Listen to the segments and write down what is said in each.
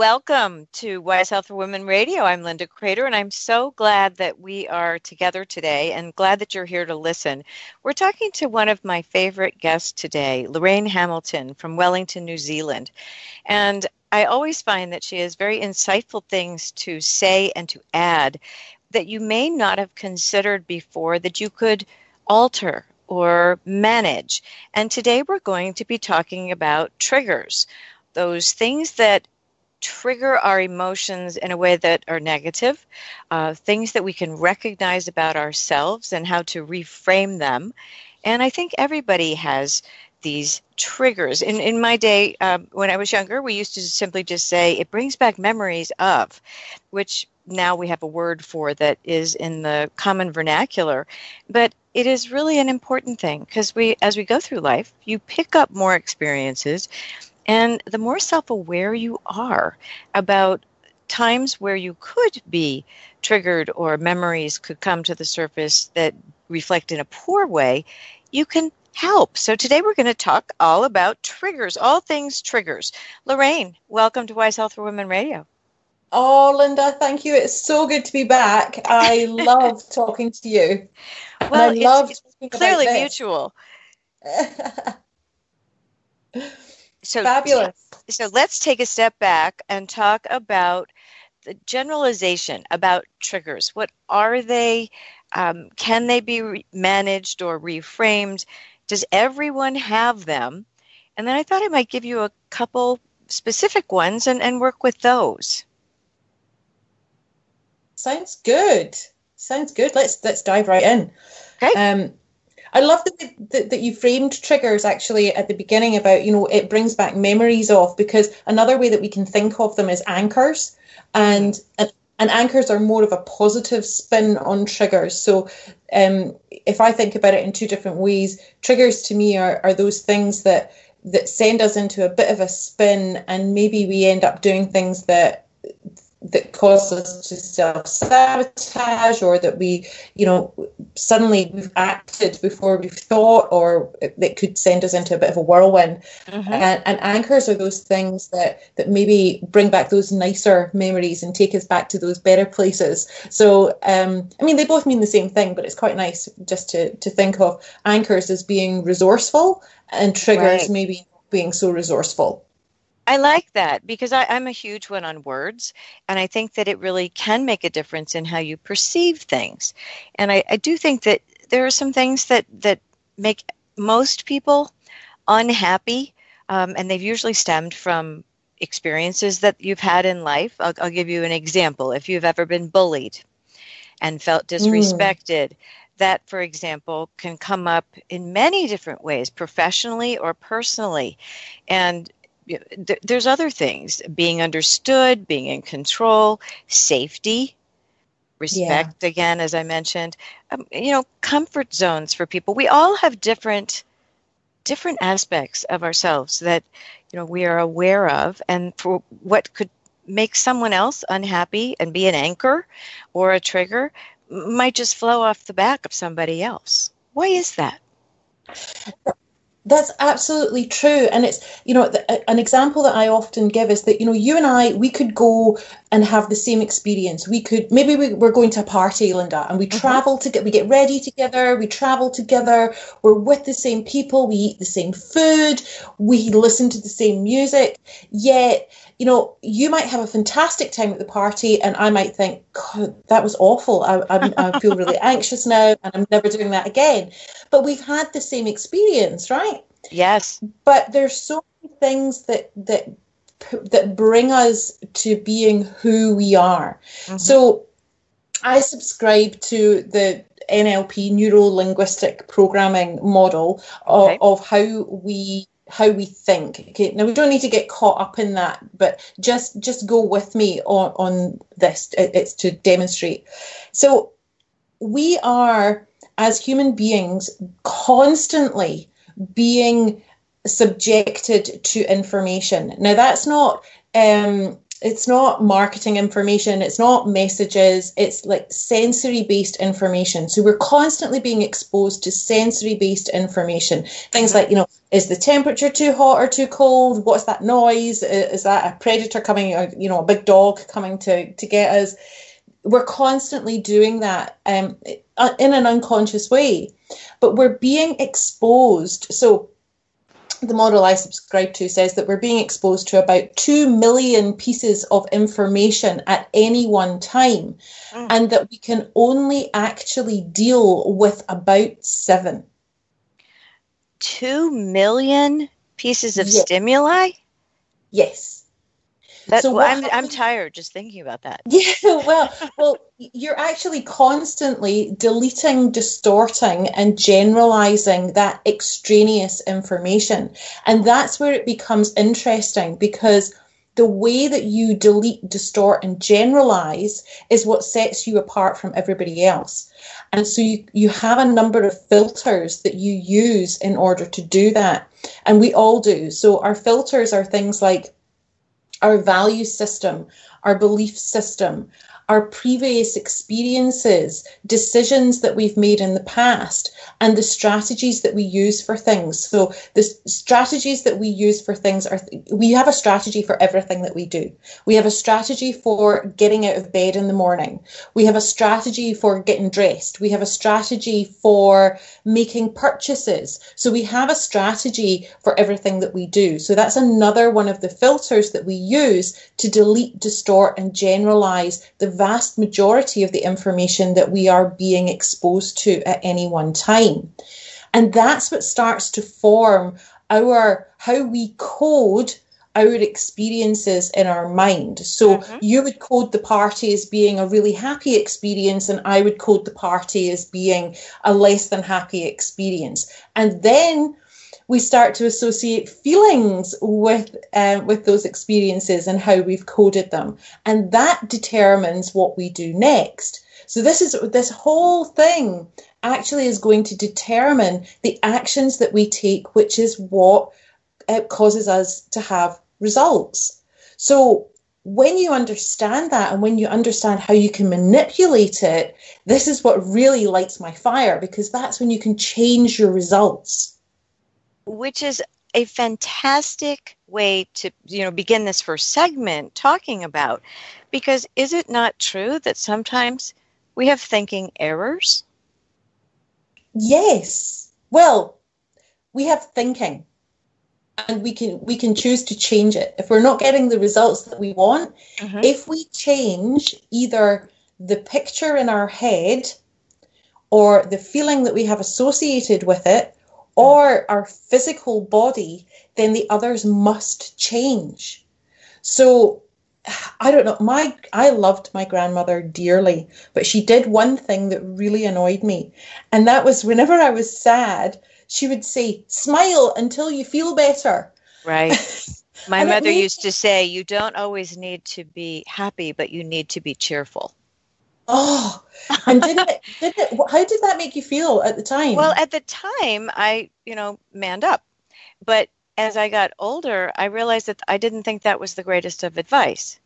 Welcome to Wise Health for Women Radio. I'm Linda Kreter, and I'm so glad that we are together today and glad that you're here to listen. We're talking to one of my favorite guests today, Lorraine Hamilton from Wellington, New Zealand. And I always find that she has very insightful things to say and to add that you may not have considered before that you could alter or manage. And today we're going to be talking about triggers those things that trigger our emotions in a way that are negative, uh, things that we can recognize about ourselves and how to reframe them. And I think everybody has these triggers. In in my day, um, when I was younger, we used to simply just say it brings back memories of, which now we have a word for that is in the common vernacular. But it is really an important thing because we, as we go through life, you pick up more experiences and the more self aware you are about times where you could be triggered or memories could come to the surface that reflect in a poor way, you can help. So today we're going to talk all about triggers, all things triggers. Lorraine, welcome to Wise Health for Women Radio. Oh, Linda, thank you. It's so good to be back. I love talking to you. Well, I love it's, it's clearly mutual. so fabulous. So let's take a step back and talk about the generalization about triggers. What are they? Um, can they be re- managed or reframed? Does everyone have them? And then I thought I might give you a couple specific ones and, and work with those. Sounds good. Sounds good. Let's let's dive right in. Okay. Um, I love that, that, that you framed triggers actually at the beginning about, you know, it brings back memories of because another way that we can think of them is anchors. And, and and anchors are more of a positive spin on triggers. So, um, if I think about it in two different ways, triggers to me are, are those things that that send us into a bit of a spin, and maybe we end up doing things that that cause us to self sabotage or that we, you know, suddenly we've acted before we've thought or that could send us into a bit of a whirlwind. Mm-hmm. And, and, anchors are those things that, that maybe bring back those nicer memories and take us back to those better places. So, um, I mean, they both mean the same thing, but it's quite nice just to, to think of anchors as being resourceful and triggers right. maybe being so resourceful. I like that because I, am a huge one on words, and I think that it really can make a difference in how you perceive things. And I, I do think that there are some things that that make most people unhappy, um, and they've usually stemmed from experiences that you've had in life. I'll, I'll, give you an example. If you've ever been bullied and felt mm. disrespected, mm. that, for example, can come up in many different ways, professionally or personally. And there's other things being understood, being in control, safety, respect, yeah. again, as I mentioned, um, you know, comfort zones for people. We all have different different aspects of ourselves that you know we are aware of and for what could make someone else unhappy and be an anchor or a trigger might just flow off the back of somebody else why is that that's absolutely true. And it's, you know, the, an example that I often give is that, you know, you and I, we could go and have the same experience. We could, maybe we, we're going to a party, Linda, and we mm-hmm. travel together, we get ready together, we travel together, we're with the same people, we eat the same food, we listen to the same music. Yet, you know, you might have a fantastic time at the party, and I might think, God, that was awful. I, I, I feel really anxious now, and I'm never doing that again. But we've had the same experience, right? Yes. But there's so many things that that that bring us to being who we are. Mm-hmm. So I subscribe to the NLP, neuro linguistic programming model of, okay. of how we how we think. Okay, now we don't need to get caught up in that, but just just go with me on on this. It's to demonstrate. So we are as human beings constantly being subjected to information. Now that's not um, it's not marketing information it's not messages it's like sensory based information. So we're constantly being exposed to sensory based information. Things like you know is the temperature too hot or too cold? What's that noise? Is that a predator coming or you know a big dog coming to to get us? We're constantly doing that um, in an unconscious way. But we're being exposed. So the model I subscribe to says that we're being exposed to about 2 million pieces of information at any one time, mm. and that we can only actually deal with about seven. 2 million pieces of yes. stimuli? Yes. That, so well, I'm, I'm tired just thinking about that. Yeah, well, well, you're actually constantly deleting, distorting, and generalizing that extraneous information. And that's where it becomes interesting because the way that you delete, distort, and generalize is what sets you apart from everybody else. And so you, you have a number of filters that you use in order to do that. And we all do. So our filters are things like our value system, our belief system, our previous experiences, decisions that we've made in the past, and the strategies that we use for things. So the strategies that we use for things are we have a strategy for everything that we do. We have a strategy for getting out of bed in the morning. We have a strategy for getting dressed. We have a strategy for making purchases. So we have a strategy for everything that we do. So that's another one of the filters that we use to delete, distort, and generalize the vast majority of the information that we are being exposed to at any one time. And that's what starts to form our how we code our experiences in our mind. So mm-hmm. you would code the party as being a really happy experience, and I would code the party as being a less than happy experience. And then we start to associate feelings with uh, with those experiences and how we've coded them, and that determines what we do next. So this is this whole thing actually is going to determine the actions that we take, which is what uh, causes us to have results. So when you understand that and when you understand how you can manipulate it, this is what really lights my fire because that's when you can change your results which is a fantastic way to you know begin this first segment talking about. Because is it not true that sometimes we have thinking errors? Yes. Well we have thinking. And we can we can choose to change it. If we're not getting the results that we want mm-hmm. if we change either the picture in our head or the feeling that we have associated with it or our physical body, then the others must change. So I don't know. My I loved my grandmother dearly, but she did one thing that really annoyed me, and that was whenever I was sad, she would say, "Smile until you feel better." Right. My mother used to say, "You don't always need to be happy, but you need to be cheerful." Oh, and did it, did it, how did that make you feel at the time? Well, at the time, I, you know, manned up. But as I got older, I realized that I didn't think that was the greatest of advice.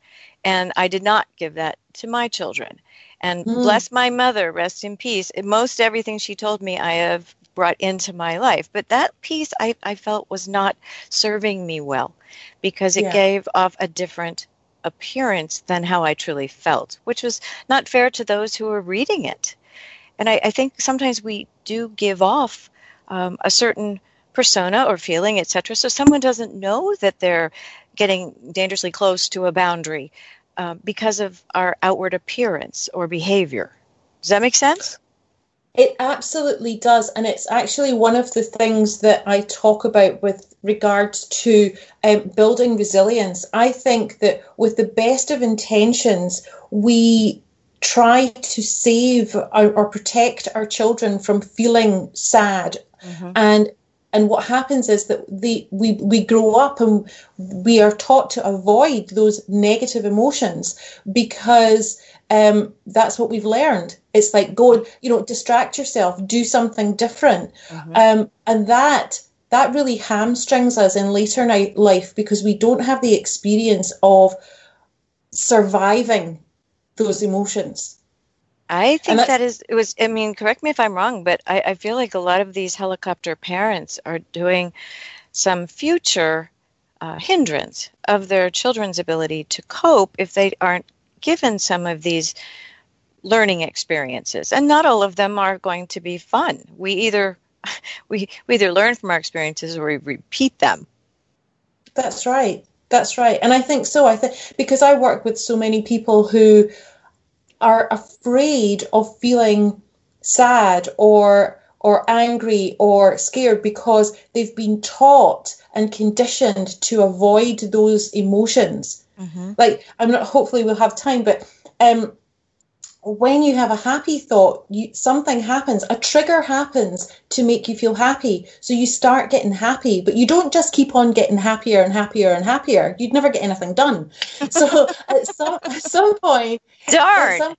And I did not give that to my children. And mm. bless my mother, rest in peace. Most everything she told me, I have brought into my life. But that piece I, I felt was not serving me well because it yeah. gave off a different appearance than how I truly felt, which was not fair to those who were reading it. And I, I think sometimes we do give off um, a certain persona or feeling, etc. So someone doesn't know that they're getting dangerously close to a boundary uh, because of our outward appearance or behavior. Does that make sense? It absolutely does. And it's actually one of the things that I talk about with regards to um, building resilience. I think that with the best of intentions, we try to save or, or protect our children from feeling sad mm-hmm. and and what happens is that the, we, we grow up and we are taught to avoid those negative emotions because um, that's what we've learned. It's like go, you know, distract yourself, do something different, mm-hmm. um, and that that really hamstrings us in later night life because we don't have the experience of surviving those emotions. I think that is it was I mean, correct me if I'm wrong, but I, I feel like a lot of these helicopter parents are doing some future uh, hindrance of their children's ability to cope if they aren't given some of these learning experiences. And not all of them are going to be fun. We either we, we either learn from our experiences or we repeat them. That's right. That's right. And I think so. I think because I work with so many people who are afraid of feeling sad or or angry or scared because they've been taught and conditioned to avoid those emotions. Mm-hmm. Like I'm not. Hopefully, we'll have time, but um, when you have a happy thought, you, something happens, a trigger happens to make you feel happy. So you start getting happy, but you don't just keep on getting happier and happier and happier. You'd never get anything done. So at some at some point, darn. Some,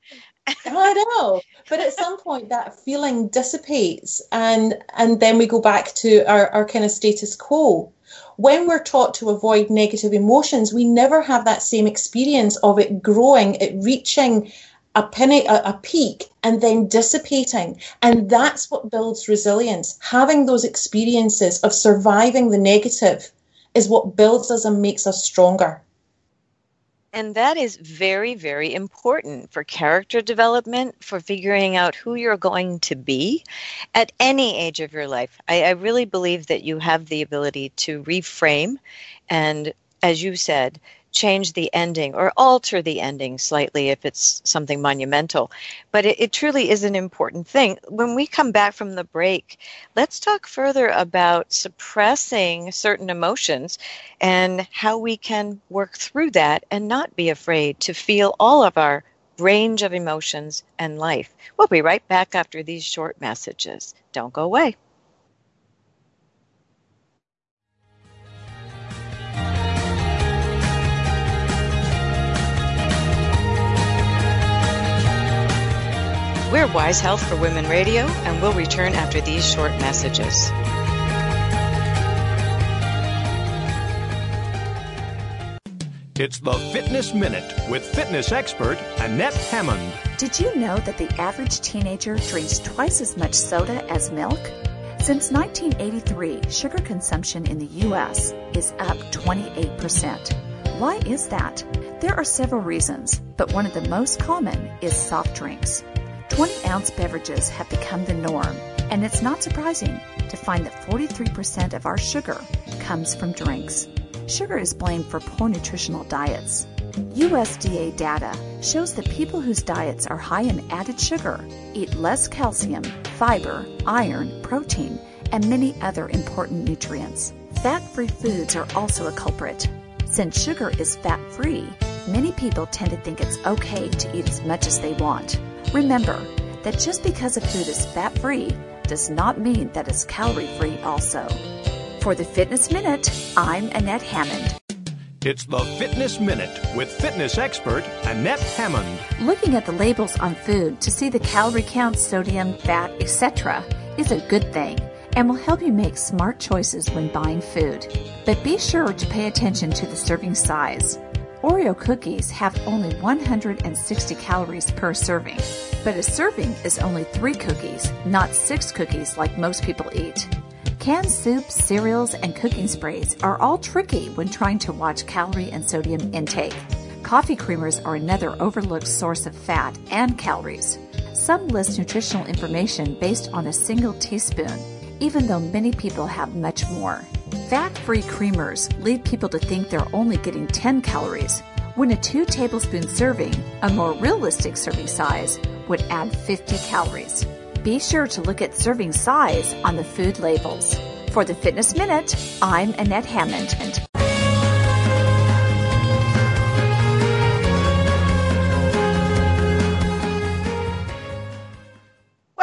I know, but at some point that feeling dissipates, and and then we go back to our, our kind of status quo when we're taught to avoid negative emotions, we never have that same experience of it growing, it reaching a, penny, a, a peak and then dissipating. And that's what builds resilience. Having those experiences of surviving the negative is what builds us and makes us stronger. And that is very, very important for character development, for figuring out who you're going to be at any age of your life. I, I really believe that you have the ability to reframe and, as you said, change the ending or alter the ending slightly if it's something monumental. But it, it, truly is an important thing. When we come back from the break, let's talk further about suppressing certain emotions and how we can work through that and not be afraid to feel all of our range of emotions and life. We'll be right back after these short messages. Don't go away. We're Wise Health for Women Radio, and we'll return after these short messages. It's the Fitness Minute with fitness expert Annette Hammond. Did you know that the average teenager drinks twice as much soda as milk? Since 1983, sugar consumption in the U.S. is up 28%. Why is that? There are several reasons, but one of the most common is soft drinks. 20 ounce beverages have become the norm, and it's not surprising to find that 43% of our sugar comes from drinks. Sugar is blamed for poor nutritional diets. USDA data shows that people whose diets are high in added sugar eat less calcium, fiber, iron, protein, and many other important nutrients. Fat free foods are also a culprit. Since sugar is fat free, many people tend to think it's okay to eat as much as they want. Remember that just because a food is fat free does not mean that it's calorie free also. For the Fitness Minute, I'm Annette Hammond. It's the Fitness Minute with fitness expert Annette Hammond. Looking at the labels on food to see the calorie count, sodium, fat, etc. is a good thing and will help you make smart choices when buying food. But be sure to pay attention to the serving size. Oreo cookies have only 160 calories per serving, but a serving is only three cookies, not six cookies like most people eat. Canned soups, cereals, and cooking sprays are all tricky when trying to watch calorie and sodium intake. Coffee creamers are another overlooked source of fat and calories. Some list nutritional information based on a single teaspoon, even though many people have much more. Fat free creamers lead people to think they're only getting 10 calories, when a 2 tablespoon serving, a more realistic serving size, would add 50 calories. Be sure to look at serving size on the food labels. For the Fitness Minute, I'm Annette Hammond.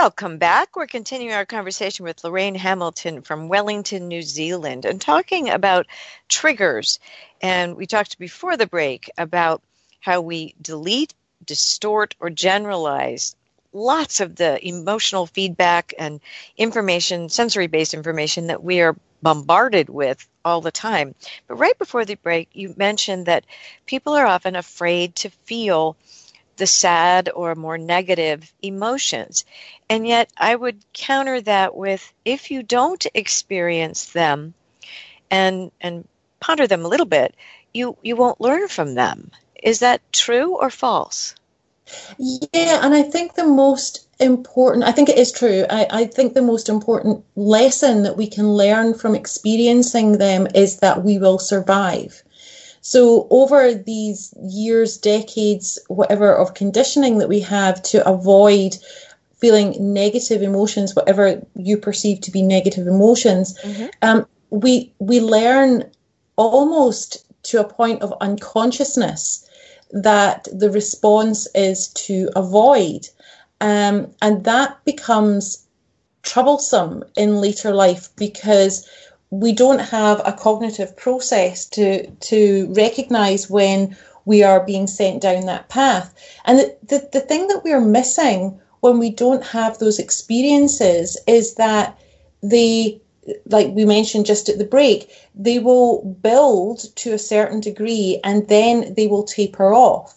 Welcome back. We're continuing our conversation with Lorraine Hamilton from Wellington, New Zealand, and talking about triggers. And we talked before the break about how we delete, distort, or generalize lots of the emotional feedback and information, sensory based information that we are bombarded with all the time. But right before the break, you mentioned that people are often afraid to feel the sad or more negative emotions. And yet, I would counter that with if you don't experience them and, and ponder them a little bit, you, you won't learn from them. Is that true or false? Yeah, and I think the most important, I think it is true. I, I think the most important lesson that we can learn from experiencing them is that we will survive. So, over these years, decades, whatever, of conditioning that we have to avoid feeling negative emotions, whatever you perceive to be negative emotions, mm-hmm. um, we we learn almost to a point of unconsciousness that the response is to avoid, um, and that becomes troublesome in later life because we don't have a cognitive process to to recognize when we are being sent down that path. And the, the, the thing that we're missing when we don't have those experiences is that they like we mentioned just at the break, they will build to a certain degree and then they will taper off.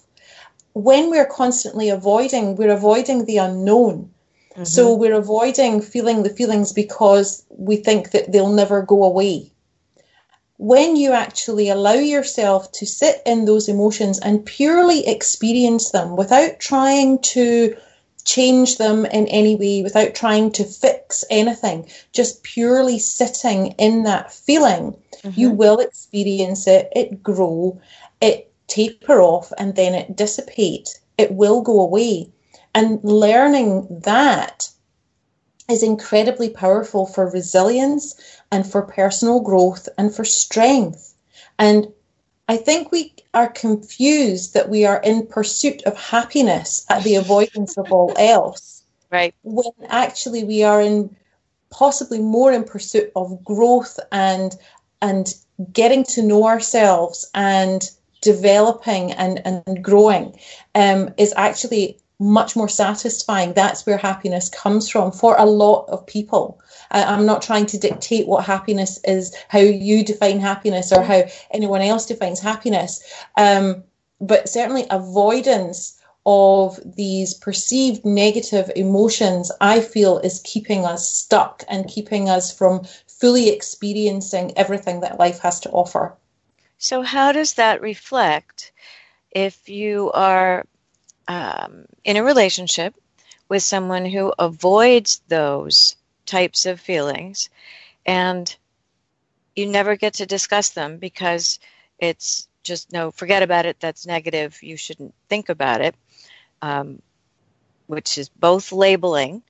When we're constantly avoiding, we're avoiding the unknown. Mm-hmm. So we're avoiding feeling the feelings because we think that they'll never go away. When you actually allow yourself to sit in those emotions and purely experience them without trying to change them in any way, without trying to fix anything, just purely sitting in that feeling, mm-hmm. you will experience it, it grow, it taper off, and then it dissipate. It will go away. And learning that is incredibly powerful for resilience and for personal growth and for strength. And I think we are confused that we are in pursuit of happiness at the avoidance of all else. Right. When actually we are in possibly more in pursuit of growth and and getting to know ourselves and developing and, and growing um, is actually much more satisfying. That's where happiness comes from for a lot of people. I'm not trying to dictate what happiness is, how you define happiness, or how anyone else defines happiness. Um, but certainly, avoidance of these perceived negative emotions, I feel, is keeping us stuck and keeping us from fully experiencing everything that life has to offer. So, how does that reflect if you are um, in a relationship with someone who avoids those types of feelings and you never get to discuss them because it's just no forget about it that's negative you shouldn't think about it um, which is both labeling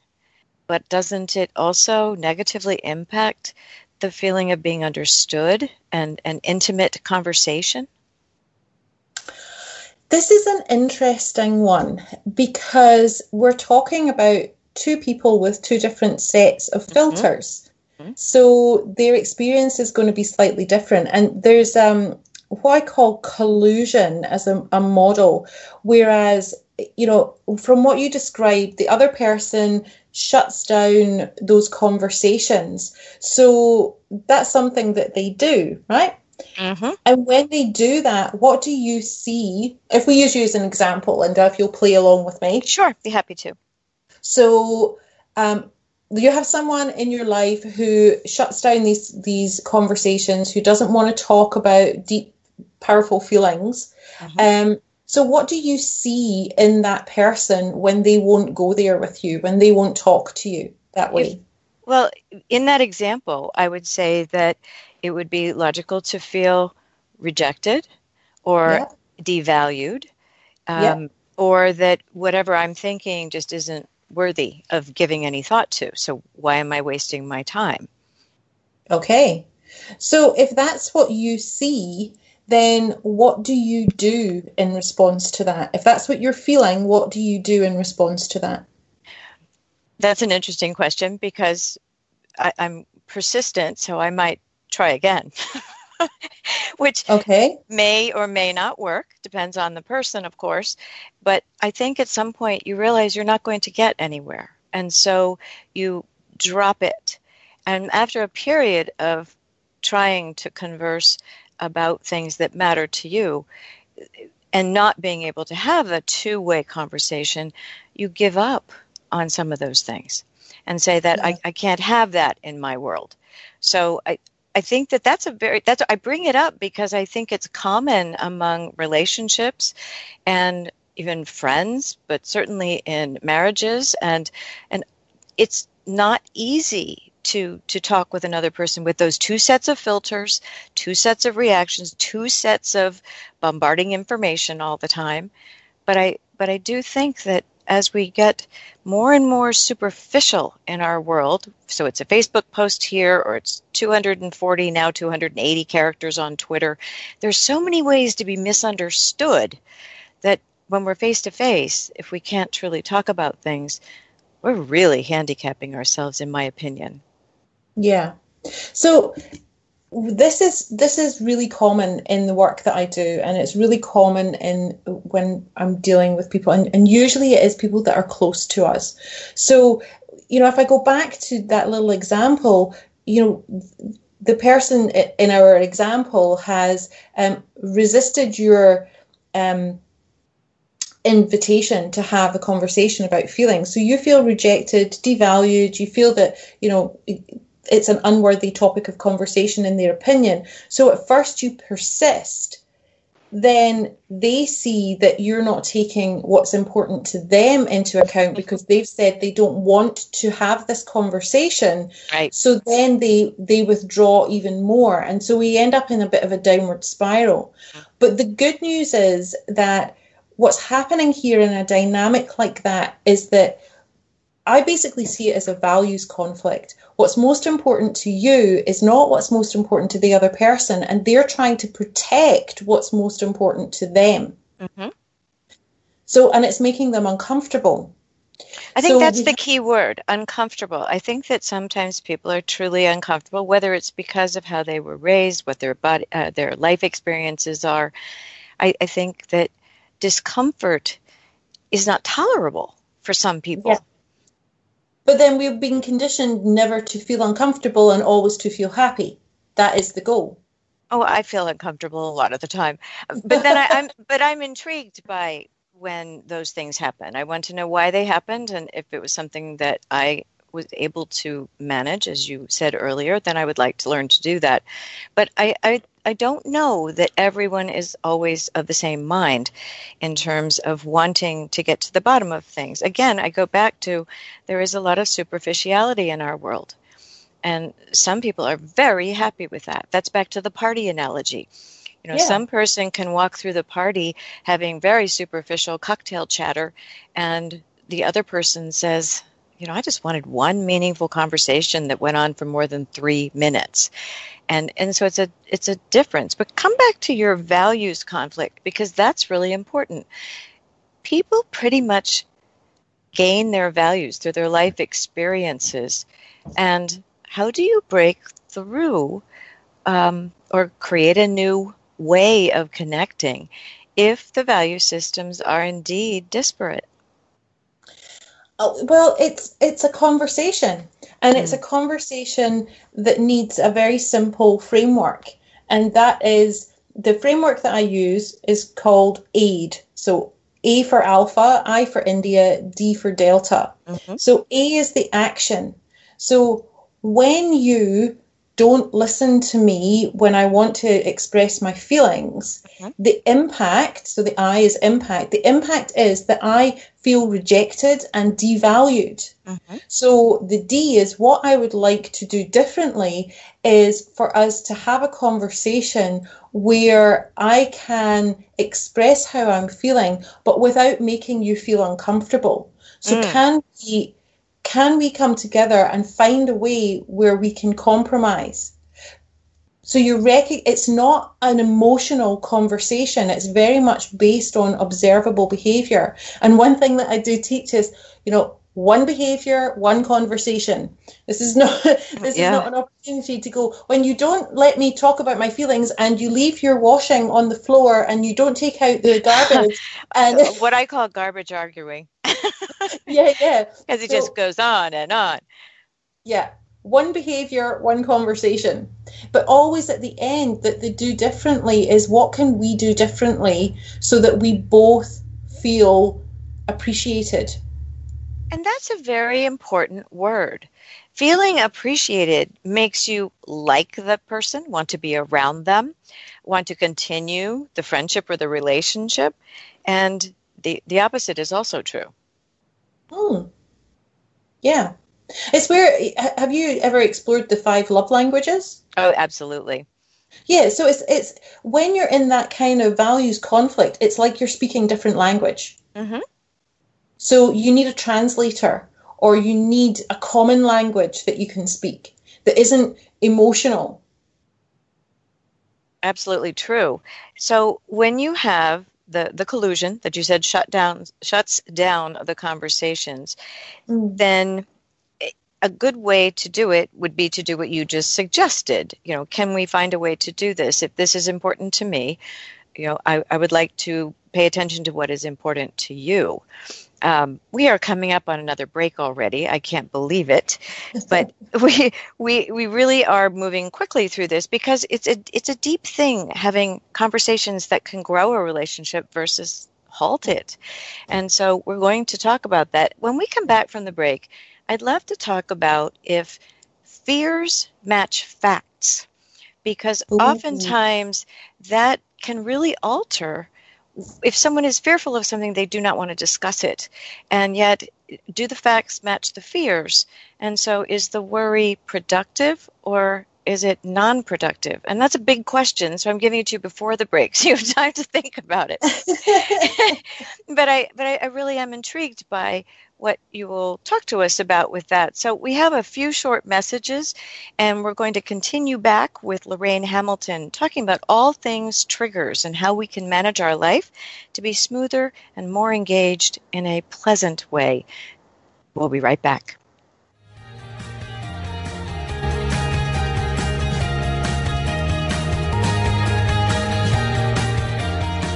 but doesn't it also negatively impact the feeling of being understood and an intimate conversation this is an interesting one because we're talking about two people with two different sets of mm-hmm. filters. Mm-hmm. So their experience is going to be slightly different. And there's um, what I call collusion as a, a model, whereas, you know, from what you described, the other person shuts down those conversations. So that's something that they do, right? Mm-hmm. And when they do that, what do you see? If we use you as an example, and if you'll play along with me. Sure, be happy to. So, um, you have someone in your life who shuts down these these conversations, who doesn't want to talk about deep, powerful feelings. Mm-hmm. Um, so, what do you see in that person when they won't go there with you, when they won't talk to you that way? If, well, in that example, I would say that it would be logical to feel rejected or yeah. devalued, um, yeah. or that whatever I'm thinking just isn't worthy of giving any thought to. So why am I wasting my time? Okay. So if that's what you see, then what do you do in response to that? If that's what you're feeling, what do you do in response to that? That's an interesting question because I, I'm persistent, so I might try again. which okay. may or may not work, depends on the person, of course. But I think at some point you realize you're not going to get anywhere. And so you drop it. And after a period of trying to converse about things that matter to you and not being able to have a two way conversation, you give up on some of those things and say that yeah. I, I can't have that in my world. So I, I think that that's a very that's I bring it up because I think it's common among relationships and even friends, but certainly in marriages and and it's not easy to to talk with another person with those two sets of filters, two sets of reactions, two sets of bombarding information all the time. But I but I do think that as we get more and more superficial in our world, so it's a Facebook post here or it's 240, now 280 characters on Twitter, there's so many ways to be misunderstood that when we're face to face, if we can't truly talk about things, we're really handicapping ourselves, in my opinion. Yeah. So this is this is really common in the work that I do, and it's really common in when I'm dealing with people, and, and usually it is people that are close to us. So, you know, if I go back to that little example, you know, the person in our example has um, resisted your um, invitation to have a conversation about feelings. So you feel rejected, devalued. You feel that you know it's an unworthy topic of conversation in their opinion. So at first you persist, then they see that you're not taking what's important to them into account because they've said they don't want to have this conversation. Right. So then they they withdraw even more. And so we end up in a bit of a downward spiral. But the good news is that what's happening here in a dynamic like that is that I basically see it as a values conflict. What's most important to you is not what's most important to the other person, and they're trying to protect what's most important to them. Mm-hmm. So, and it's making them uncomfortable. I think so that's the key word uncomfortable. I think that sometimes people are truly uncomfortable, whether it's because of how they were raised, what their body, uh, their life experiences are. I, I, think that discomfort is not tolerable for some people. But then we've been conditioned never to feel uncomfortable and always to feel happy. That is the goal. Oh, I feel uncomfortable a lot of the time. But then I, I'm but I'm intrigued by when those things happen. I want to know why they happened and if it was something that I was able to manage, as you said earlier, then I would like to learn to do that. But I, I I don't know that everyone is always of the same mind in terms of wanting to get to the bottom of things. Again, I go back to there is a lot of superficiality in our world. And some people are very happy with that. That's back to the party analogy. You know, yeah. some person can walk through the party having very superficial cocktail chatter, and the other person says, you know, I just wanted one meaningful conversation that went on for more than three minutes. And and so it's a it's a difference. But come back to your values conflict because that's really important. People pretty much gain their values through their life experiences. And how do you break through um, or create a new way of connecting if the value systems are indeed disparate well, it's it's a conversation, and it's a mm. conversation that needs a very simple framework, and that is the framework that I use is called AID. So A for Alpha, I for India, D for Delta. Mm-hmm. So A is the action. So when you don't listen to me when I want to express my feelings, mm-hmm. the impact, so the I is impact, the impact is that I feel rejected and devalued. Mm-hmm. So the D is what I would like to do differently is for us to have a conversation where I can express how I'm feeling, but without making you feel uncomfortable. So mm. can we can we come together and find a way where we can compromise? So you rec- it's not an emotional conversation. It's very much based on observable behavior. And one thing that I do teach is, you know, one behavior, one conversation. This is not this yeah. is not an opportunity to go when you don't let me talk about my feelings and you leave your washing on the floor and you don't take out the garbage and what I call garbage arguing. yeah, yeah. Because it so, just goes on and on. Yeah. One behavior, one conversation. But always at the end that they do differently is what can we do differently so that we both feel appreciated and that's a very important word. Feeling appreciated makes you like the person, want to be around them, want to continue the friendship or the relationship. And the, the opposite is also true. Hmm. Yeah. It's where, have you ever explored the five love languages? Oh, absolutely. Yeah, so it's it's when you're in that kind of values conflict, it's like you're speaking different language. Mm-hmm. So you need a translator or you need a common language that you can speak that isn't emotional. Absolutely true. So when you have the, the collusion that you said shut down shuts down the conversations, mm. then a good way to do it would be to do what you just suggested. You know, can we find a way to do this? If this is important to me, you know, I, I would like to pay attention to what is important to you. Um, we are coming up on another break already. I can't believe it, but we we we really are moving quickly through this because it's a it's a deep thing having conversations that can grow a relationship versus halt it. And so we're going to talk about that when we come back from the break. I'd love to talk about if fears match facts because oftentimes that can really alter if someone is fearful of something, they do not want to discuss it. And yet, do the facts match the fears? And so, is the worry productive or is it non productive? And that's a big question. So, I'm giving it to you before the break so you have time to think about it. but I, but I, I really am intrigued by what you will talk to us about with that. So, we have a few short messages, and we're going to continue back with Lorraine Hamilton talking about all things triggers and how we can manage our life to be smoother and more engaged in a pleasant way. We'll be right back.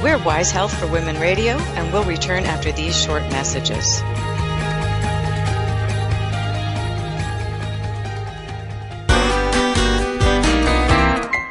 We're Wise Health for Women Radio, and we'll return after these short messages.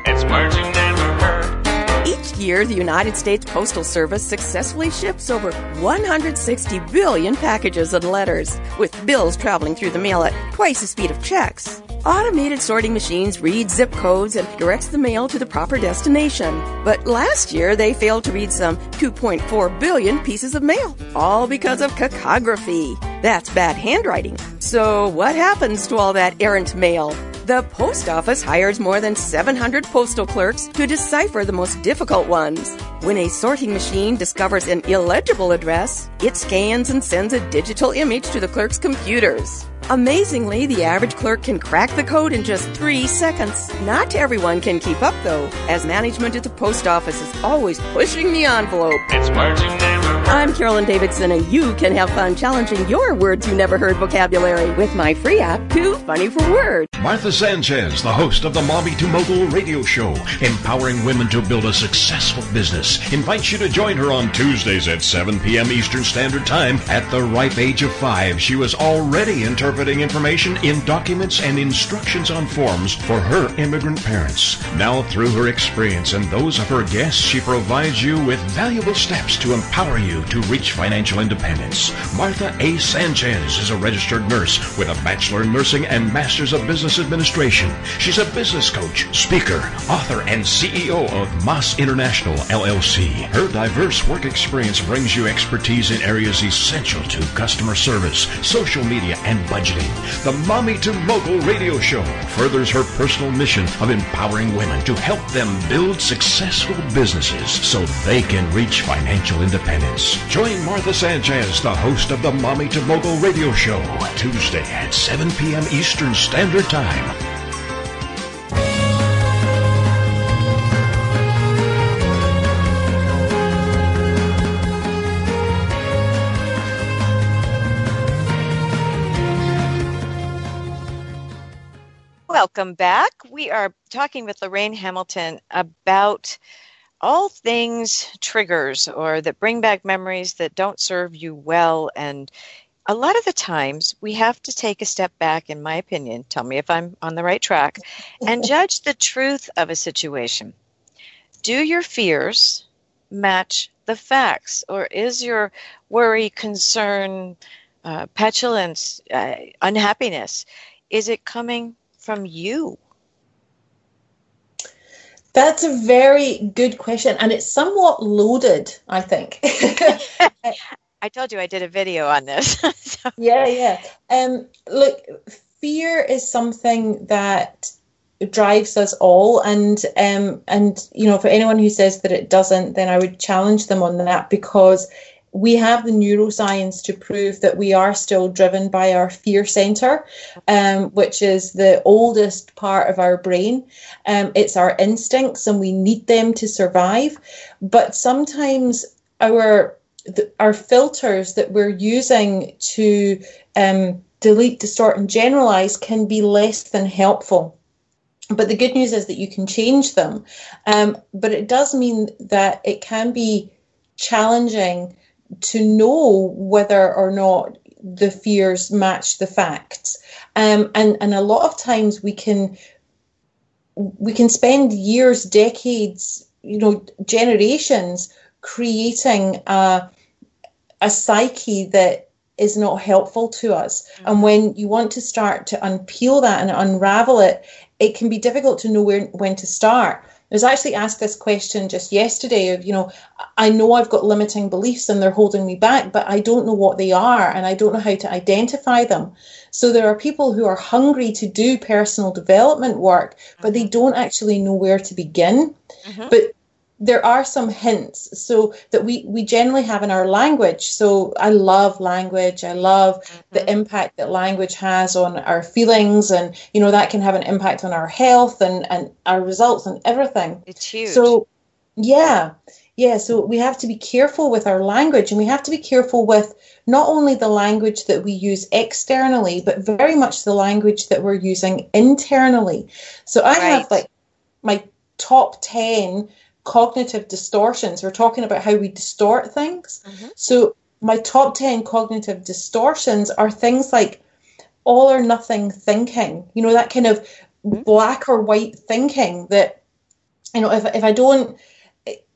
It's merging down over. Each year, the United States Postal Service successfully ships over 160 billion packages and letters, with bills traveling through the mail at twice the speed of checks. Automated sorting machines read zip codes and directs the mail to the proper destination. But last year, they failed to read some 2.4 billion pieces of mail, all because of cacography. That's bad handwriting. So what happens to all that errant mail? The post office hires more than 700 postal clerks to decipher the most difficult ones. When a sorting machine discovers an illegible address, it scans and sends a digital image to the clerk's computers. Amazingly, the average clerk can crack the code in just three seconds. Not everyone can keep up, though, as management at the post office is always pushing the envelope. It's words you never heard. I'm Carolyn Davidson, and you can have fun challenging your words you never heard vocabulary with my free app, Too Funny for Words. Martha Sanchez, the host of the Mommy to Mogul radio show, empowering women to build a successful business, invites you to join her on Tuesdays at 7 p.m. Eastern Standard Time. At the ripe age of five, she was already interpreting interpreting information in documents and instructions on forms for her immigrant parents. Now, through her experience and those of her guests, she provides you with valuable steps to empower you to reach financial independence. Martha A. Sanchez is a registered nurse with a Bachelor in Nursing and Master's of Business Administration. She's a business coach, speaker, author, and CEO of Moss International LLC. Her diverse work experience brings you expertise in areas essential to customer service, social media, and budget budgeting. The Mommy to Mogul radio show furthers her personal mission of empowering women to help them build successful businesses so they can reach financial independence. Join Martha Sanchez, the host of the Mommy to Mogul radio show, Tuesday at 7 p.m. Eastern Standard Time. Welcome back. We are talking with Lorraine Hamilton about all things triggers or that bring back memories that don't serve you well. And a lot of the times we have to take a step back, in my opinion, tell me if I'm on the right track, and judge the truth of a situation. Do your fears match the facts, or is your worry, concern, uh, petulance, uh, unhappiness, is it coming from you? That's a very good question, and it's somewhat loaded, I think. I told you I did a video on this. so. Yeah, yeah. Um, look, fear is something that drives us all, and um, and you know, for anyone who says that it doesn't, then I would challenge them on that because we have the neuroscience to prove that we are still driven by our fear center, um, which is the oldest part of our brain. Um, it's our instincts, and we need them to survive. But sometimes our the, our filters that we're using to um, delete, distort, and generalize can be less than helpful. But the good news is that you can change them. Um, but it does mean that it can be challenging to know whether or not the fears match the facts. Um, and, and a lot of times we can we can spend years, decades, you know, generations creating a, a psyche that is not helpful to us. Mm-hmm. And when you want to start to unpeel that and unravel it, it can be difficult to know where, when to start. I was actually asked this question just yesterday of, you know, I know I've got limiting beliefs and they're holding me back, but I don't know what they are and I don't know how to identify them. So there are people who are hungry to do personal development work, but they mm-hmm. don't actually know where to begin. Mm-hmm. But there are some hints so that we we generally have in our language. So i love language. I love mm-hmm. the impact that language has on our feelings and you know that can have an impact on our health and and our results and everything. It's huge. so yeah. Yeah so we have to be careful with our language and we have to be careful with not only the language that we use externally but very much the language that we're using internally. So i right. have like my top 10 cognitive distortions. We're talking about how we distort things. Mm-hmm. So, my top 10 cognitive distortions are things like all or nothing thinking, you know, that kind of mm-hmm. black or white thinking that, you know, if, if I don't,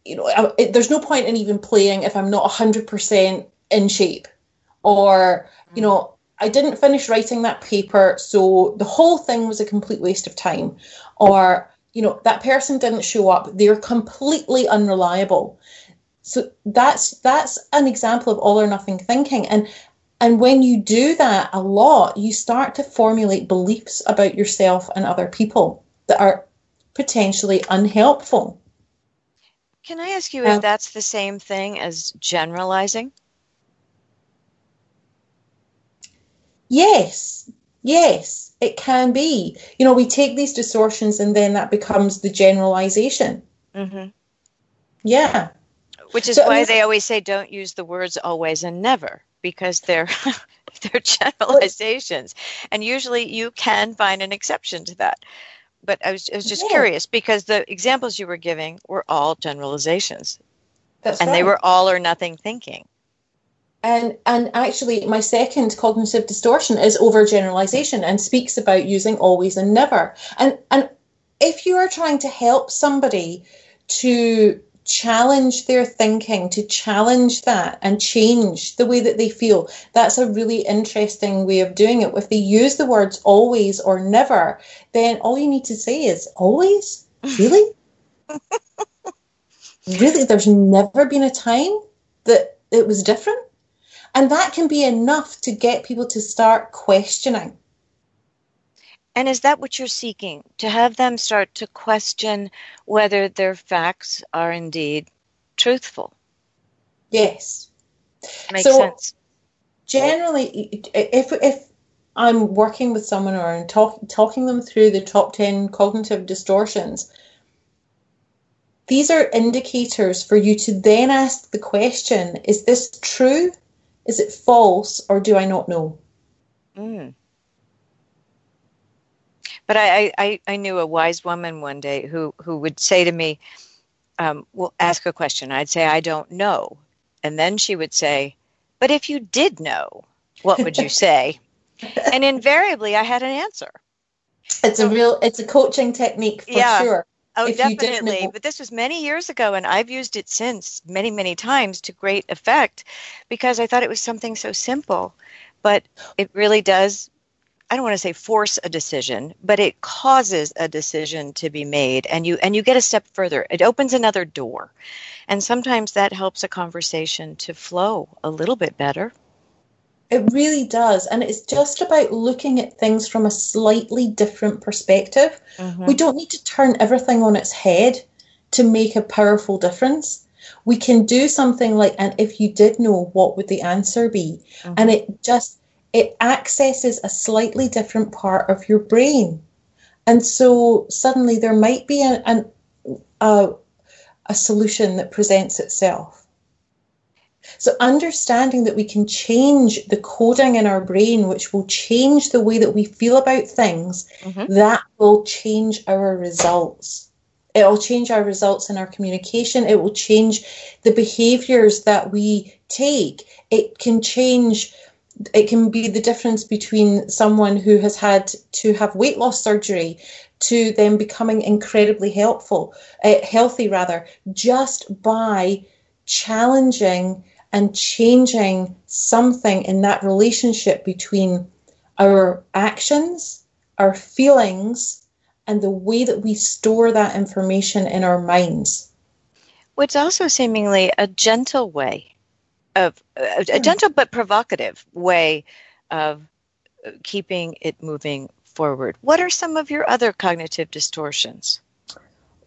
you know, I, it, there's no point in even playing if I'm not 100% in shape or, mm-hmm. you know, I didn't finish writing that paper, so the whole thing was a complete waste of time. Or you know that person didn't show up. They're completely unreliable. So that's that's an example of all or nothing thinking. And and when you do that a lot you start to formulate beliefs about yourself and other people that are potentially unhelpful. Can i ask you if um, that's the same thing as generalizing? Yes. Yes it can be. You know, we take these distortions and then that becomes the generalization. Mm-hmm. Yeah. Which is so, why I mean, they always say don't use the words always and never because they're they're generalizations, and usually you can find an exception to that. But I was, I was just yeah. curious because the examples you were giving were all generalizations, That's and right. they were all or nothing thinking and and actually my second cognitive distortion is overgeneralization and speaks about using always and never. And and if you are trying to help somebody to challenge their thinking to challenge that and change the way that they feel that's a really interesting way of doing it. If they use the words always or never then all you need to say is always? Really? Really? There's never been a time that it was different and that can be enough to get people to start questioning. And is that what you're seeking? To have them start to question whether their facts are indeed truthful? Yes. Makes so sense. Generally, if, if I'm working with someone or I'm talk, talking them through the top 10 cognitive distortions, these are indicators for you to then ask the question is this true is it false or do I not know? Mm. But I, I, I knew a wise woman one day who, who would say to me, um, well, ask a question. I'd say, I don't know. And then she would say, but if you did know, what would you say? and invariably, I had an answer. It's a real, it's a coaching technique for Yeah. sure. Oh, definitely. know- But this was many years ago, and I've used it since many, many times to great effect because I thought it was something so simple. But it really does, I don't want to say force a decision, but it causes a decision to be made and you and you get a step further. It opens another door. And sometimes that helps a conversation to flow a little bit better. It really does. And it's just about looking at things from a slightly different perspective. Mm-hmm. We don't need to turn everything on its head to make a powerful difference. We can do something like, and if you did know, what would the answer be? Mm-hmm. And it just, it accesses a slightly different part of your brain. And so suddenly there might be an, an, a, a solution that presents itself. So, understanding that we can change the coding in our brain, which will change the way that we feel about things, that will change our results. It will change our results in our communication. It will change the behaviors that we take. It can change, it can be the difference between someone who has had to have weight loss surgery to them becoming incredibly helpful, uh, healthy rather, just by challenging and changing something in that relationship between our actions, our feelings, and the way that we store that information in our minds. What's also seemingly a gentle way of a, a gentle but provocative way of keeping it moving forward. What are some of your other cognitive distortions?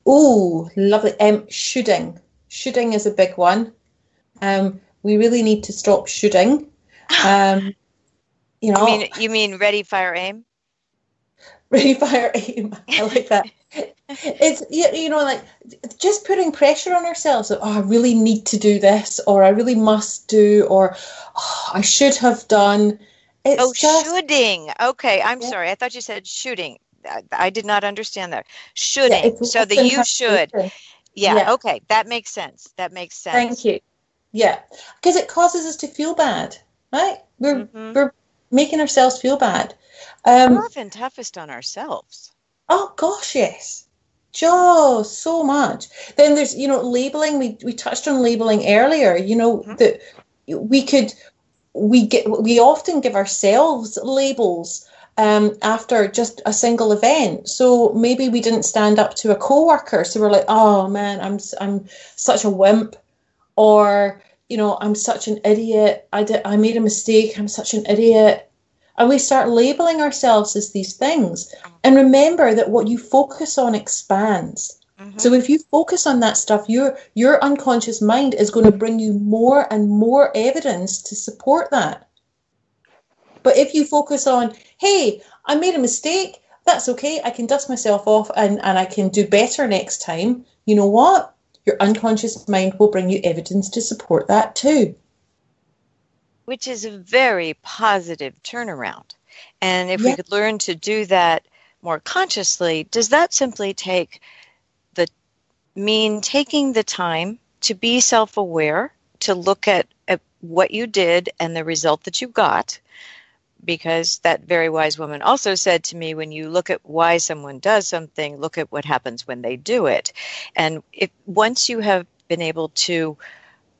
Oh, lovely. Um, shoulding. Shoulding is a big one. Um, we really need to stop shoulding. Um, you know, You mean you mean ready, fire, aim? ready fire aim. I like that. it's you know like just putting pressure on ourselves. that, Oh, I really need to do this, or I really must do, or oh, I should have done. It's Oh, just shoulding. Okay, I'm Yeah. sorry. I thought you said shooting. I, I did not understand that. Shoulding. it's so that you should. Yeah, Yeah. Okay, that makes sense. That makes sense. Thank you. Yeah, because it causes us to feel bad, right? We're Mhm. we're making ourselves feel bad. We're Um, often toughest on ourselves. oh gosh, yes, just so much. Then there's you know labeling. We we touched on labeling earlier. You know Mhm. that we could we get we often give ourselves labels um, after just a single event. So maybe we didn't stand up to a coworker, so we're like, oh man, I'm I'm such a wimp, or you know, I'm such an idiot. I did I made a mistake. I'm such an idiot. And we start labeling ourselves as these things. And remember that what you focus on expands. Mhm. So if you focus on that stuff, your your unconscious mind is going to bring you more and more evidence to support that. But if you focus on, hey, I made a mistake, that's okay. I can dust myself off and, and I can do better next time. You know what? Your unconscious mind will bring you evidence to support that too. which is a very positive turnaround. And if we could learn to do that more consciously, does that simply take the mean taking the time to be self-aware, to look at, at what you did and the result that you got? Because that very wise woman also said to me, when you look at why someone does something, look at what happens when they do it. And if once you have been able to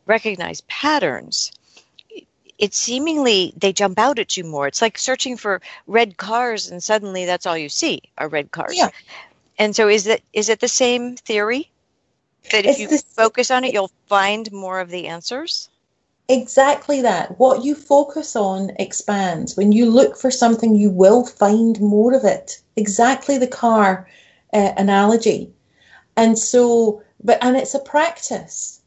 recognize patterns, it seemingly they jump out at you more. It's like searching for red cars and suddenly that's all you see are red cars. Yeah. And so is it is it the same theory? That if It's you focus on it you'll find more of the answers? Exactly that. What you focus on expands. When you look for something, you will find more of it. Exactly the car uh, analogy. And so, but, and it's a practice,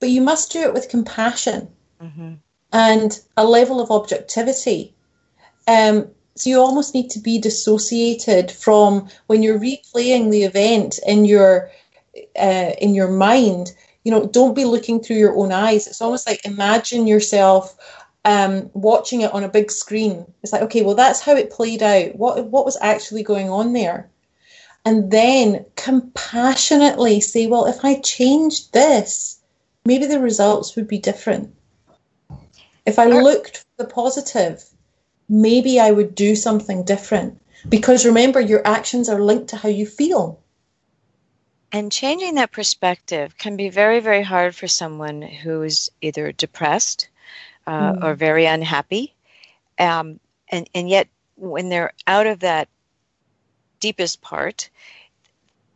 but you must do it with compassion Mm-hmm. and a level of objectivity. Um, so you almost need to be dissociated from when you're replaying the event in your uh, in your mind. You know, don't be looking through your own eyes. It's almost like imagine yourself um, watching it on a big screen. It's like, okay, well, that's how it played out. What what was actually going on there? And then compassionately say, well, if I changed this, maybe the results would be different. If I looked for the positive, maybe I would do something different. Because remember, your actions are linked to how you feel. And changing that perspective can be very, very hard for someone who's either depressed uh, mm. or very unhappy. Um, and, and yet, when they're out of that deepest part,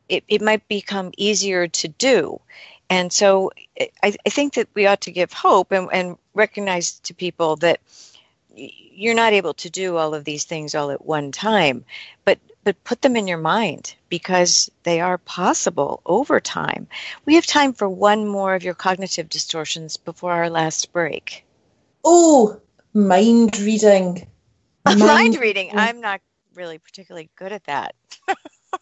it, it might become easier to do. And so I, I think that we ought to give hope and, and recognize to people that you're not able to do all of these things all at one time, but but put them in your mind because they are possible over time. We have time for one more of your cognitive distortions before our last break. Oh, mind reading. Mind, mind reading. I'm not really particularly good at that.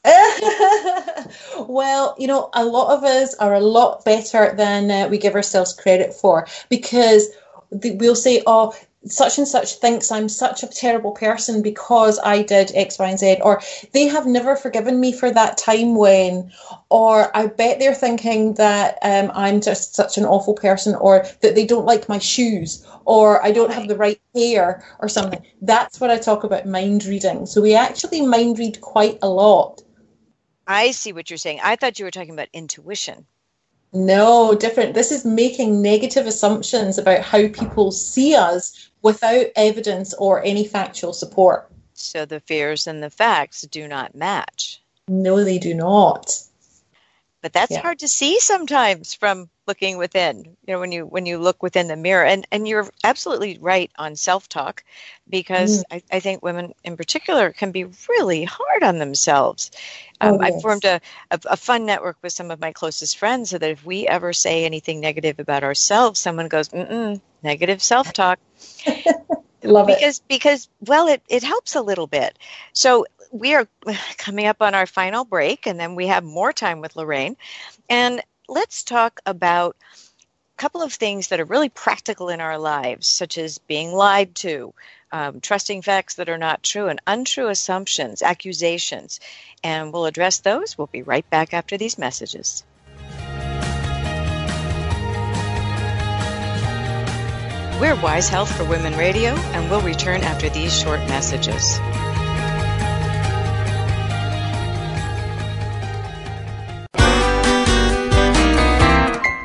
well, you know, a lot of us are a lot better than uh, we give ourselves credit for because we'll say, oh, such and such thinks I'm such a terrible person because I did X, Y, and Z, or they have never forgiven me for that time when, or I bet they're thinking that um, I'm just such an awful person, or that they don't like my shoes, or I don't have the right hair, or something. That's what I talk about mind reading. So we actually mind read quite a lot. I see what you're saying. I thought you were talking about intuition. No, different. This is making negative assumptions about how people see us without evidence or any factual support. So the fears and the facts do not match. No, they do not. But that's yeah. hard to see sometimes from looking within. You know, when you when you look within the mirror, and and you're absolutely right on self talk, because mm. I, I think women in particular can be really hard on themselves. Um, oh, yes. I formed a, a, a, fun network with some of my closest friends so that if we ever say anything negative about ourselves, someone goes, mm negative self talk. Love because, it. Because, well, it, it helps a little bit. So we are coming up on our final break, and then we have more time with Lorraine. And let's talk about a couple of things that are really practical in our lives, such as being lied to, um, trusting facts that are not true, and untrue assumptions, accusations. And we'll address those. We'll be right back after these messages. We're Wise Health for Women Radio, and we'll return after these short messages.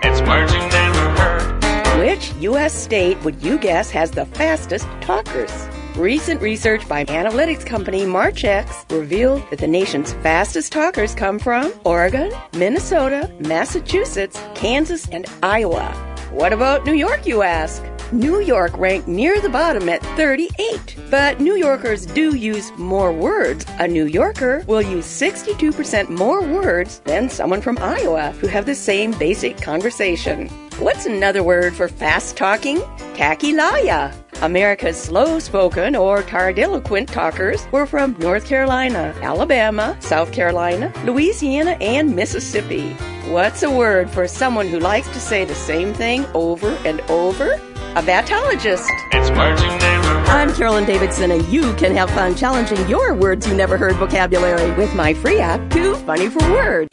It's words you never heard. Which U.S. state would you guess has the fastest talkers? Recent research by analytics company Marchex revealed that the nation's fastest talkers come from Oregon, Minnesota, Massachusetts, Kansas, and Iowa. What about New York, you ask? New York ranked near the bottom at 38. But New Yorkers do use more words. A New Yorker will use 62% more words than someone from Iowa who have the same basic conversation. What's another word for fast talking? Tachylalia. America's slow spoken or tardiloquent talkers were from North Carolina, Alabama, South Carolina, Louisiana, and Mississippi. What's a word for someone who likes to say the same thing over and over? a battologist. It's words you never heard. I'm Carolyn Davidson, and you can have fun challenging your words you never heard vocabulary with my free app, Too Funny for Words.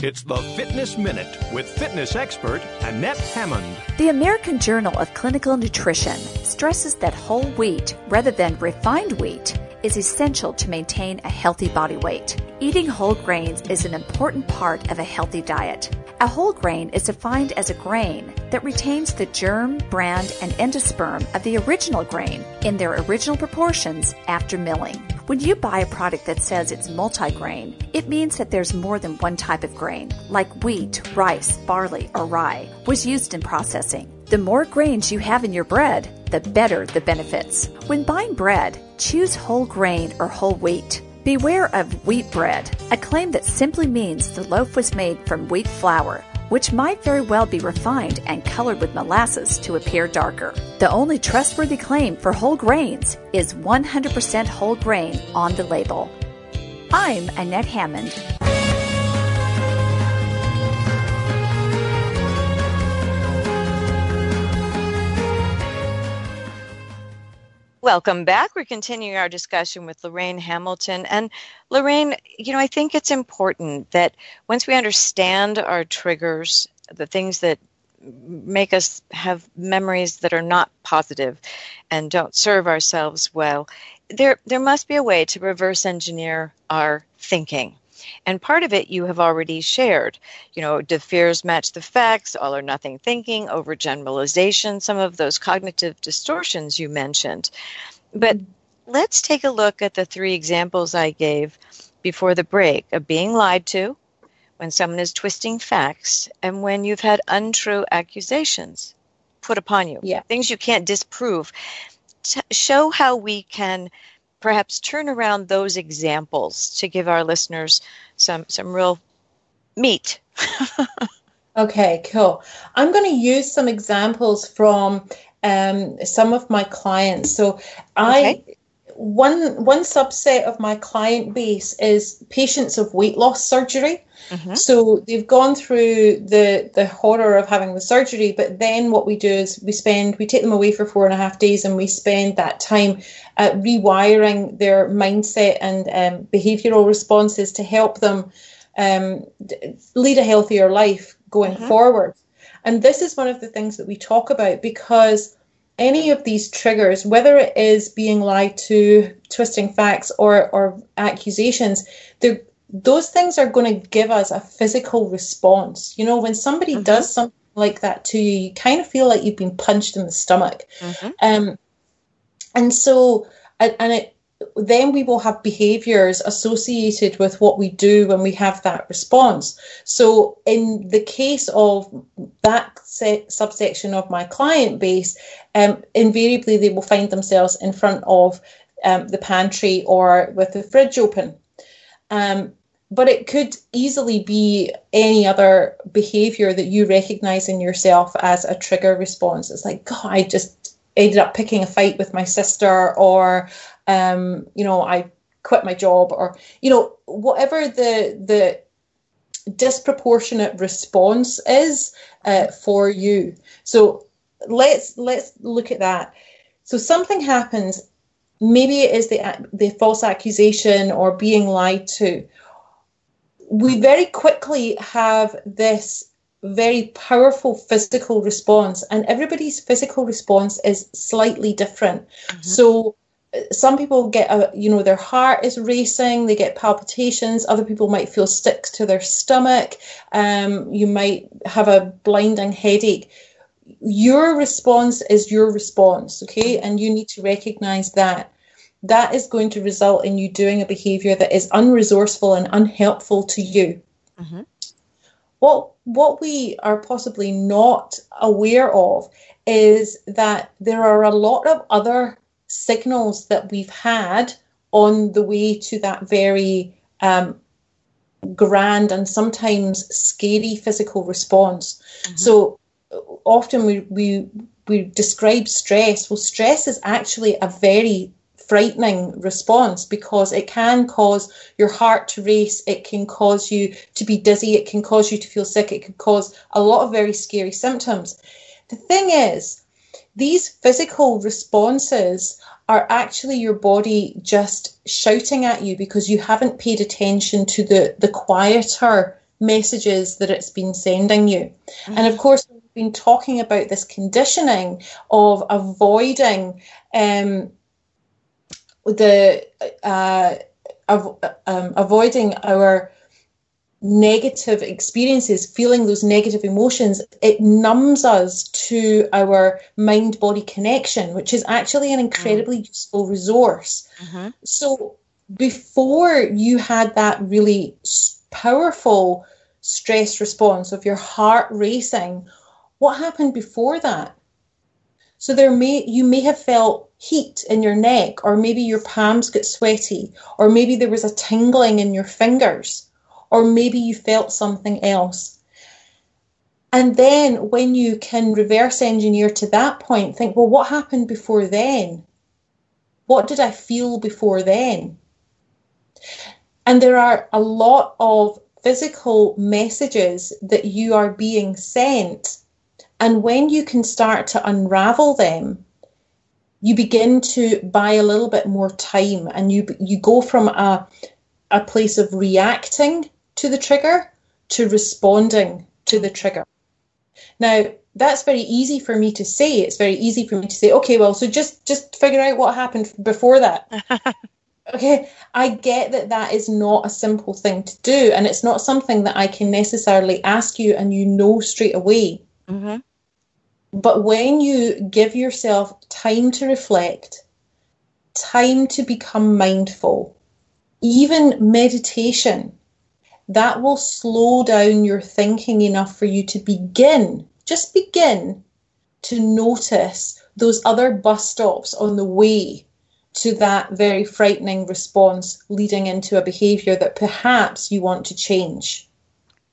It's the Fitness Minute with fitness expert Annette Hammond. The American Journal of Clinical Nutrition stresses that whole wheat, rather than refined wheat, is essential to maintain a healthy body weight. Eating whole grains is an important part of a healthy diet. A whole grain is defined as a grain that retains the germ, bran, and endosperm of the original grain in their original proportions after milling. When you buy a product that says it's multigrain, it means that there's more than one type of grain, like wheat, rice, barley, or rye, was used in processing. The more grains you have in your bread, the better the benefits. When buying bread, choose whole grain or whole wheat. Beware of wheat bread, a claim that simply means the loaf was made from wheat flour, which might very well be refined and colored with molasses to appear darker. The only trustworthy claim for whole grains is 100% whole grain on the label. I'm Annette Hammond. Welcome back. We're continuing our discussion with Lorraine Hamilton. And Lorraine, you know, I think it's important that once we understand our triggers, the things that make us have memories that are not positive and don't serve ourselves well, there there must be a way to reverse engineer our thinking. And part of it you have already shared. You know, do fears match the facts, all or nothing thinking, overgeneralization, some of those cognitive distortions you mentioned. But mm-hmm. let's take a look at the three examples I gave before the break of being lied to, when someone is twisting facts, and when you've had untrue accusations put upon you, Yeah. things you can't disprove. T- show how we can perhaps turn around those examples to give our listeners some some real meat. Okay, cool. I'm going to use some examples from um, some of my clients. So, I one one subset of my client base is patients of weight loss surgery. Mhm. So they've gone through the the horror of having the surgery, but then what we do is we spend we take them away for four and a half days, and we spend that time uh, rewiring their mindset and um, behavioural responses to help them um, d- lead a healthier life going Mhm. forward. And this is one of the things that we talk about because any of these triggers, whether it is being lied to, twisting facts, or, or accusations, those things are going to give us a physical response. You know, when somebody Mhm. does something like that to you, you kind of feel like you've been punched in the stomach. Mhm. Um, and so, and it, then we will have behaviors associated with what we do when we have that response. So, in the case of that se- subsection of my client base, um, invariably they will find themselves in front of um, the pantry or with the fridge open. Um, but it could easily be any other behavior that you recognize in yourself as a trigger response. It's like, God, I just ended up picking a fight with my sister, or, um, you know, I quit my job, or, you know, whatever the, the, disproportionate response is uh, for you. So let's let's look at that. So something happens. Maybe it is the the false accusation or being lied to. We very quickly have this very powerful physical response and everybody's physical response is slightly different. So uh, some people get a you know their heart is racing they get palpitations other people might feel sticks to their stomach um, you might have a blinding headache. Your response is your response okay? And you need to recognize that. That is going to result in you doing a behavior that is unresourceful and unhelpful to you. Mhm. what what we are possibly not aware of is that there are a lot of other signals that we've had on the way to that very um, grand and sometimes scary physical response. So uh, often we, we we describe stress. Well, stress is actually a very frightening response because it can cause your heart to race, it can cause you to be dizzy, it can cause you to feel sick, it can cause a lot of very scary symptoms. The thing is, these physical responses are actually your body just shouting at you because you haven't paid attention to the, the quieter messages that it's been sending you. And of course, we've been talking about this conditioning of avoiding um, the uh, av- um, avoiding our negative experiences, feeling those negative emotions, it numbs us to our mind body connection, which is actually an incredibly useful resource. Mhm. So, before you had that really powerful stress response of your heart racing, what happened before that? So there may you may have felt heat in your neck, or maybe your palms get sweaty, or maybe there was a tingling in your fingers, or maybe you felt something else. And then when you can reverse engineer to that point, think, well, what happened before then? What did I feel before then? And there are a lot of physical messages that you are being sent. And when you can start to unravel them, you begin to buy a little bit more time and you you go from a a place of reacting to the trigger to responding to the trigger. Now, that's very easy for me to say. It's very easy for me to say, okay, well, so just just figure out what happened before that. okay, I get that that is not a simple thing to do, and it's not something that I can necessarily ask you and you know straight away. Mm-hmm. But when you give yourself time to reflect, time to become mindful, even meditation, that will slow down your thinking enough for you to begin, just begin to notice those other bus stops on the way to that very frightening response leading into a behavior that perhaps you want to change.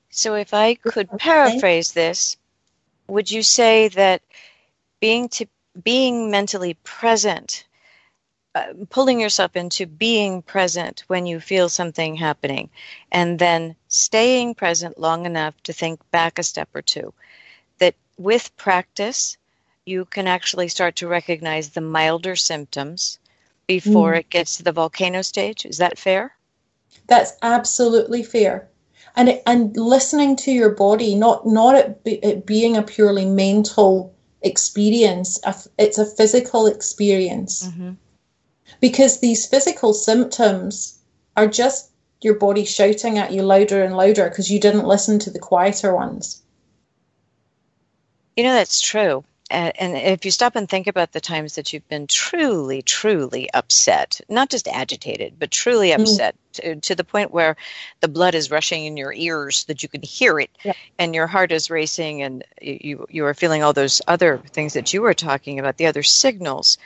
So, if I could paraphrase this, would you say that being to being mentally present uh, pulling yourself into being present when you feel something happening and then staying present long enough to think back a step or two. That with practice you can actually start to recognize the milder symptoms before mm. it gets to the volcano stage. Is that fair? That's absolutely fair. And it, and listening to your body not not it, it being a purely mental experience it's a physical experience. Mm-hmm because these physical symptoms are just your body shouting at you louder and louder because you didn't listen to the quieter ones. You know, that's true. And if you stop and think about the times that you've been truly, truly upset, not just agitated, but truly mm. upset mm. to, to, the point where the blood is rushing in your ears that you can hear it yeah. and your heart is racing and you, you are feeling all those other things that you were talking about, the other signals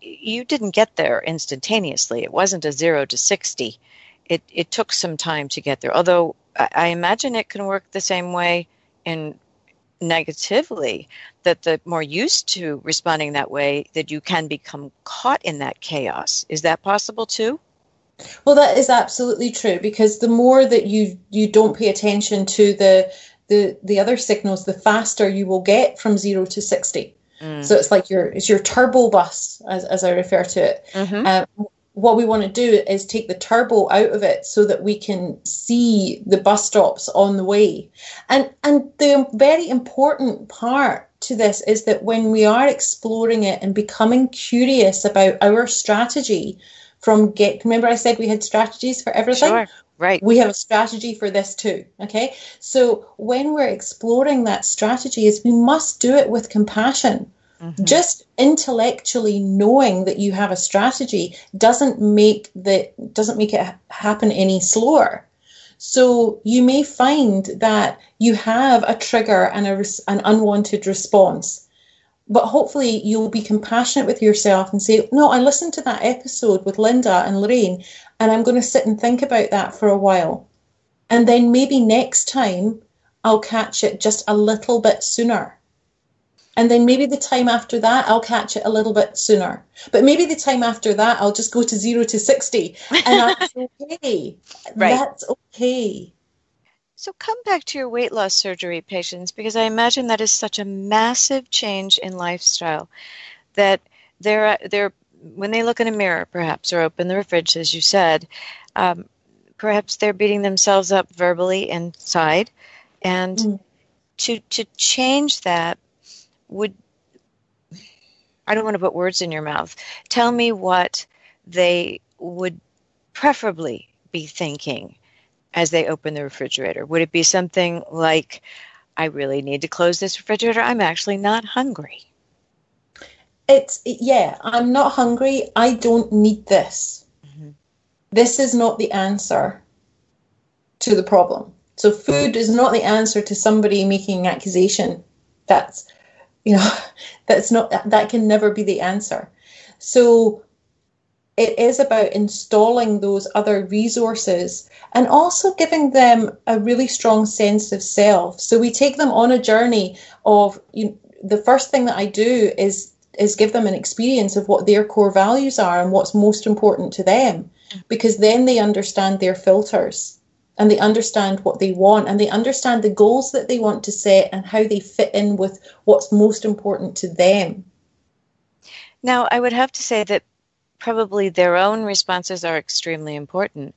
you didn't get there instantaneously. It wasn't a zero to 60. It, it took some time to get there. Although I, I imagine it can work the same way in negatively, that the more used to responding that way, that you can become caught in that chaos. Is that possible too? Well, that is absolutely true because the more that you you don't pay attention to the the the other signals, the faster you will get from zero to sixty. Mm. So it's like your it's your turbo bus, as, as I refer to it. Mm-hmm. Um, what we want to do is take the turbo out of it so that we can see the bus stops on the way. And and the very important part to this is that when we are exploring it and becoming curious about our strategy from get remember I said we had strategies for everything? Sure. Right. We have a strategy for this too. Okay. So when we're exploring that strategy is we must do it with compassion. Mm-hmm. Just intellectually knowing that you have a strategy doesn't make the doesn't make it happen any slower. So you may find that you have a trigger and a, an unwanted response but hopefully you'll be compassionate with yourself and say, No, I listened to that episode with Linda and Lorraine, and I'm going to sit and think about that for a while. And then maybe next time I'll catch it just a little bit sooner. And then maybe the time after that, I'll catch it a little bit sooner. But maybe the time after that, I'll just go to zero to 60. And that's okay. right. That's okay. So come back to your weight loss surgery patients because I imagine that is such a massive change in lifestyle that there are, they're when they look in a mirror perhaps or open the fridge as you said um, perhaps they're beating themselves up verbally inside and mm. to to change that would I don't want to put words in your mouth tell me what they would preferably be thinking as they open the refrigerator? Would it be something like, I really need to close this refrigerator? I'm actually not hungry. It's, yeah, I'm not hungry. I don't need this. Mm-hmm. This is not the answer to the problem. So, food is not the answer to somebody making an accusation. That's, you know, that's not, that can never be the answer. So, it is about installing those other resources and also giving them a really strong sense of self. So we take them on a journey of you know, the first thing that I do is is give them an experience of what their core values are and what's most important to them. Mm-hmm. Because then they understand their filters and they understand what they want and they understand the goals that they want to set and how they fit in with what's most important to them. Now, I would have to say that probably their own responses are extremely important,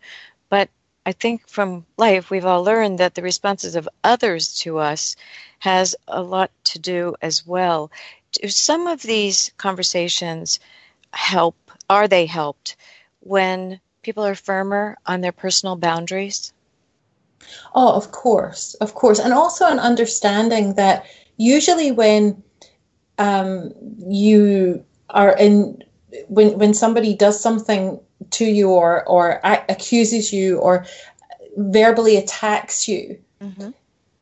but I think from life we've all learned that the responses of others to us has a lot to do as well. Do some of these conversations help? Are they helped when people are firmer on their personal boundaries? Oh, of course, of course. And also an understanding that usually when um, you are in, when, when somebody does something to you or, or accuses you or verbally attacks you, mm-hmm.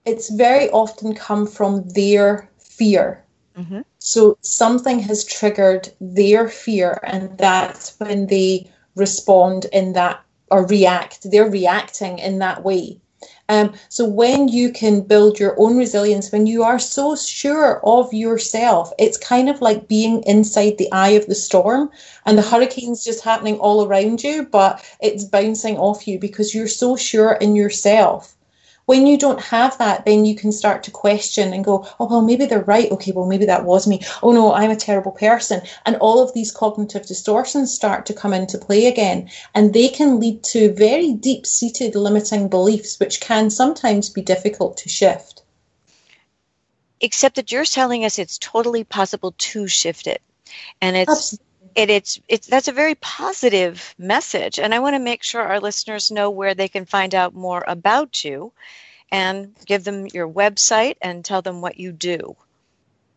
it's very often come from their fear. Mm-hmm. So something has triggered their fear, and that's when they respond in that or react. They're reacting in that way. Um, so when you can build your own resilience, when you are so sure of yourself, it's kind of like being inside the eye of the storm and the hurricane's just happening all around you, but it's bouncing off you because you're so sure in yourself when you don't have that, then you can start to question and go, oh, well, maybe they're right. Okay, well, maybe that was me. Oh, no, I'm a terrible person. And all of these cognitive distortions start to come into play again. And they can lead to very deep seated limiting beliefs, which can sometimes be difficult to shift. Except that you're telling us it's totally possible to shift it. And it's. Absolutely it, it's it's that's a very positive message and i want to make sure our listeners know where they can find out more about you and give them your website and tell them what you do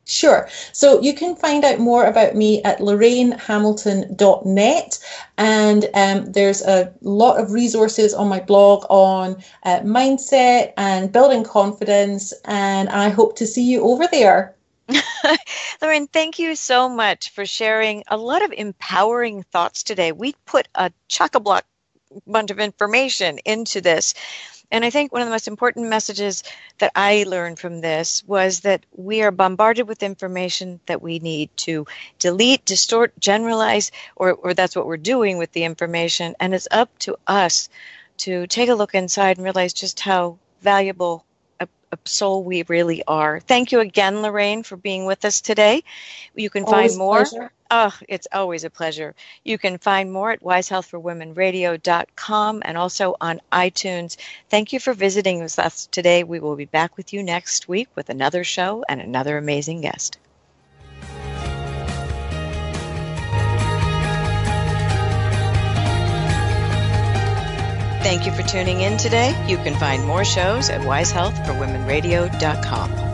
Sure. So you can find out more about me at lorrainehamilton.net. And um, there's a lot of resources on my blog on uh, mindset and building confidence. And I hope to see you over there. Lorraine, thank you so much for sharing a lot of empowering thoughts today. We put a chock a block bunch of information into this. And I think one of the most important messages that I learned from this was that we are bombarded with information that we need to delete, distort, generalize, or, or that's what we're doing with the information. And it's up to us to take a look inside and realize just how valuable soul we really are. Thank you again, Lorraine, for being with us today. You can always find more. Oh, it's always a pleasure. You can find more at wisehealthforwomenradio.com and also on iTunes. Thank you for visiting with us today. We will be back with you next week with another show and another amazing guest. Thank you for tuning in today. You can find more shows at wisehealthforwomenradio.com.